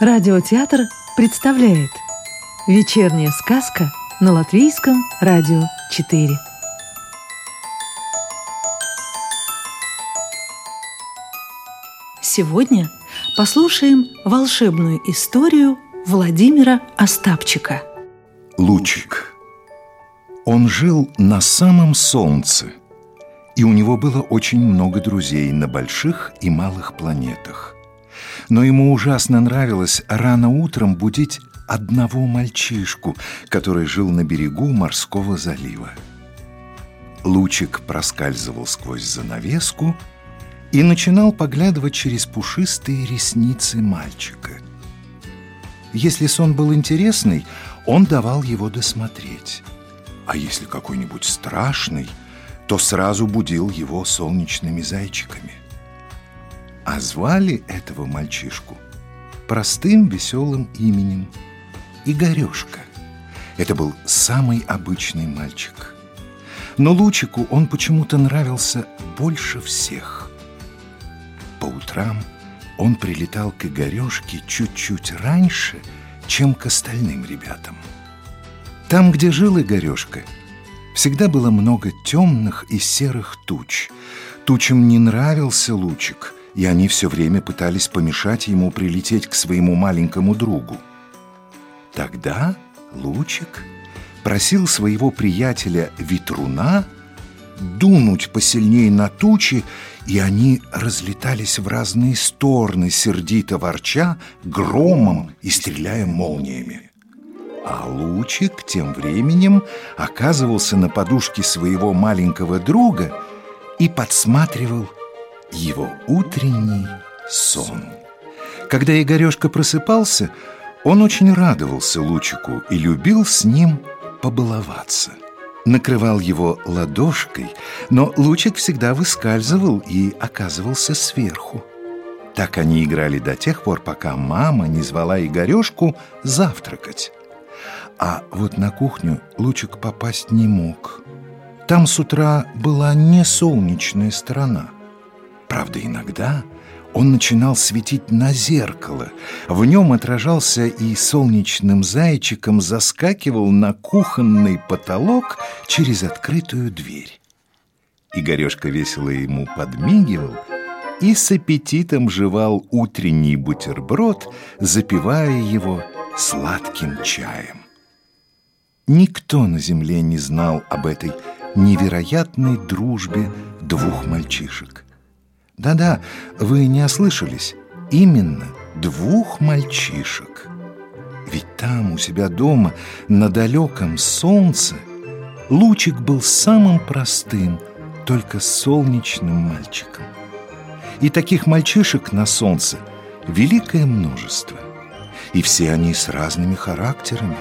Радиотеатр представляет Вечерняя сказка на Латвийском радио 4 Сегодня послушаем волшебную историю Владимира Остапчика. Лучик. Он жил на самом солнце И у него было очень много друзей на больших и малых планетах но ему ужасно нравилось рано утром будить одного мальчишку, который жил на берегу морского залива. Лучик проскальзывал сквозь занавеску и начинал поглядывать через пушистые ресницы мальчика. Если сон был интересный, он давал его досмотреть. А если какой-нибудь страшный, то сразу будил его солнечными зайчиками. А звали этого мальчишку простым веселым именем Игорешка. Это был самый обычный мальчик. Но Лучику он почему-то нравился больше всех. По утрам он прилетал к Игорешке чуть-чуть раньше, чем к остальным ребятам. Там, где жил Игорешка, всегда было много темных и серых туч. Тучам не нравился Лучик – и они все время пытались помешать ему прилететь к своему маленькому другу. Тогда Лучик просил своего приятеля Ветруна дунуть посильнее на тучи, и они разлетались в разные стороны, сердито ворча, громом и стреляя молниями. А Лучик тем временем оказывался на подушке своего маленького друга и подсматривал его утренний сон. Когда Игорешка просыпался, он очень радовался Лучику и любил с ним побаловаться. Накрывал его ладошкой, но Лучик всегда выскальзывал и оказывался сверху. Так они играли до тех пор, пока мама не звала Игорешку завтракать. А вот на кухню Лучик попасть не мог. Там с утра была не солнечная сторона – Правда, иногда он начинал светить на зеркало. В нем отражался и солнечным зайчиком заскакивал на кухонный потолок через открытую дверь. Игорешка весело ему подмигивал и с аппетитом жевал утренний бутерброд, запивая его сладким чаем. Никто на земле не знал об этой невероятной дружбе двух мальчишек. Да-да, вы не ослышались. Именно двух мальчишек. Ведь там, у себя дома, на далеком солнце, Лучик был самым простым, только солнечным мальчиком. И таких мальчишек на солнце великое множество. И все они с разными характерами.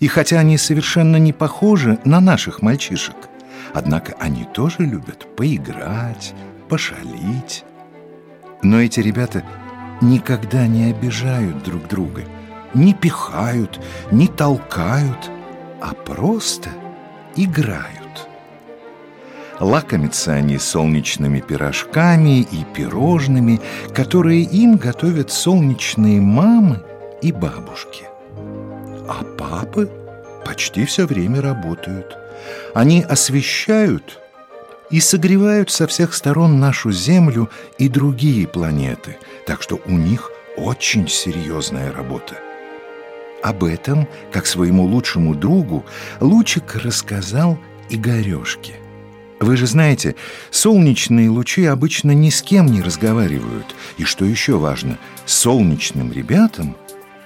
И хотя они совершенно не похожи на наших мальчишек, однако они тоже любят поиграть, пошалить. Но эти ребята никогда не обижают друг друга, не пихают, не толкают, а просто играют. Лакомятся они солнечными пирожками и пирожными, которые им готовят солнечные мамы и бабушки. А папы почти все время работают. Они освещают и согревают со всех сторон нашу Землю и другие планеты, так что у них очень серьезная работа. Об этом, как своему лучшему другу, Лучик рассказал Игорешке. Вы же знаете, солнечные лучи обычно ни с кем не разговаривают. И что еще важно, солнечным ребятам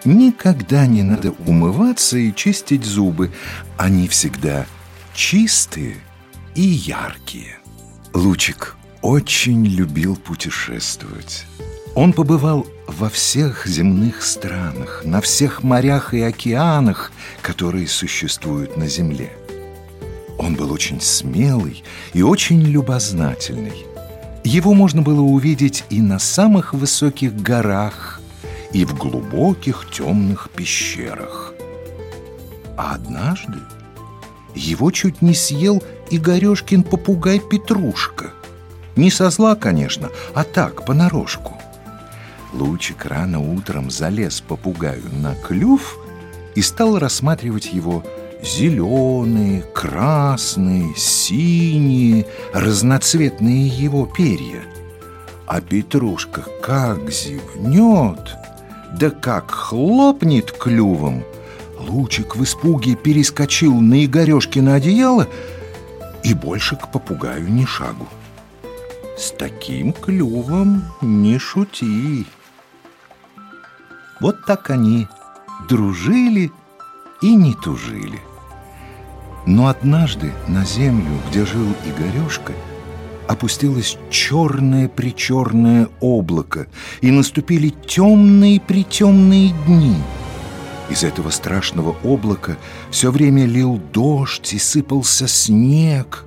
никогда не надо умываться и чистить зубы. Они всегда чистые – и яркие. Лучик очень любил путешествовать. Он побывал во всех земных странах, на всех морях и океанах, которые существуют на Земле. Он был очень смелый и очень любознательный. Его можно было увидеть и на самых высоких горах, и в глубоких темных пещерах. А однажды его чуть не съел Игорешкин попугай Петрушка. Не со зла, конечно, а так, понарошку. Лучик рано утром залез попугаю на клюв и стал рассматривать его зеленые, красные, синие, разноцветные его перья. А Петрушка как зевнет, да как хлопнет клювом. Лучик в испуге перескочил на Игорешкино одеяло и больше к попугаю ни шагу. С таким клювом не шути. Вот так они дружили и не тужили. Но однажды на землю, где жил Игорешка, опустилось черное-причерное облако, и наступили темные-притемные дни. Из этого страшного облака все время лил дождь и сыпался снег.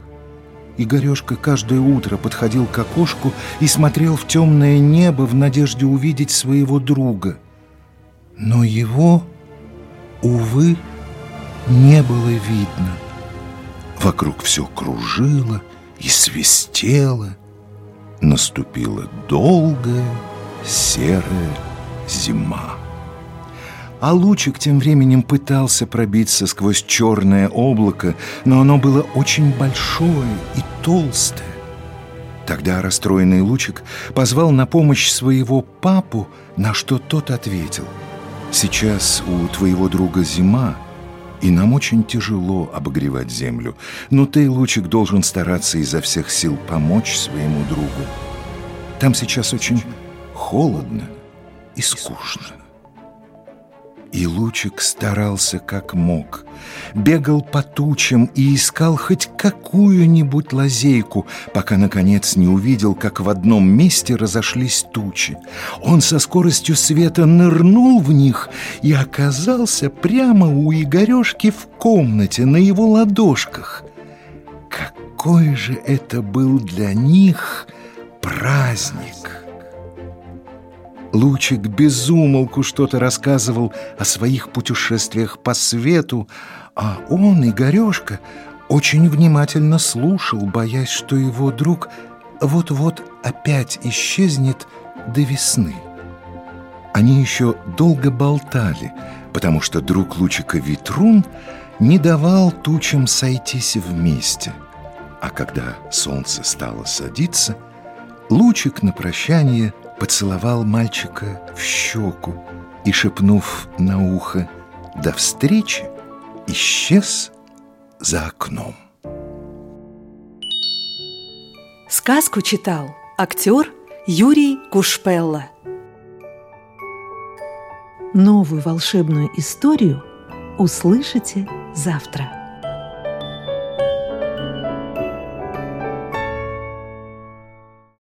Игорешка каждое утро подходил к окошку и смотрел в темное небо в надежде увидеть своего друга. Но его, увы, не было видно. Вокруг все кружило и свистело. Наступила долгая серая зима. А лучик тем временем пытался пробиться сквозь черное облако, но оно было очень большое и толстое. Тогда расстроенный лучик позвал на помощь своего папу, на что тот ответил. «Сейчас у твоего друга зима, и нам очень тяжело обогревать землю. Но ты, Лучик, должен стараться изо всех сил помочь своему другу. Там сейчас очень холодно и скучно. И Лучик старался как мог. Бегал по тучам и искал хоть какую-нибудь лазейку, пока, наконец, не увидел, как в одном месте разошлись тучи. Он со скоростью света нырнул в них и оказался прямо у Игорешки в комнате на его ладошках. Какой же это был для них праздник! Лучик безумолку что-то рассказывал о своих путешествиях по свету, а он, Игорешка, очень внимательно слушал, боясь, что его друг вот-вот опять исчезнет до весны. Они еще долго болтали, потому что друг Лучика Витрун не давал тучам сойтись вместе. А когда солнце стало садиться, Лучик на прощание – поцеловал мальчика в щеку и, шепнув на ухо «До встречи!», исчез за окном. Сказку читал актер Юрий Кушпелла. Новую волшебную историю услышите завтра.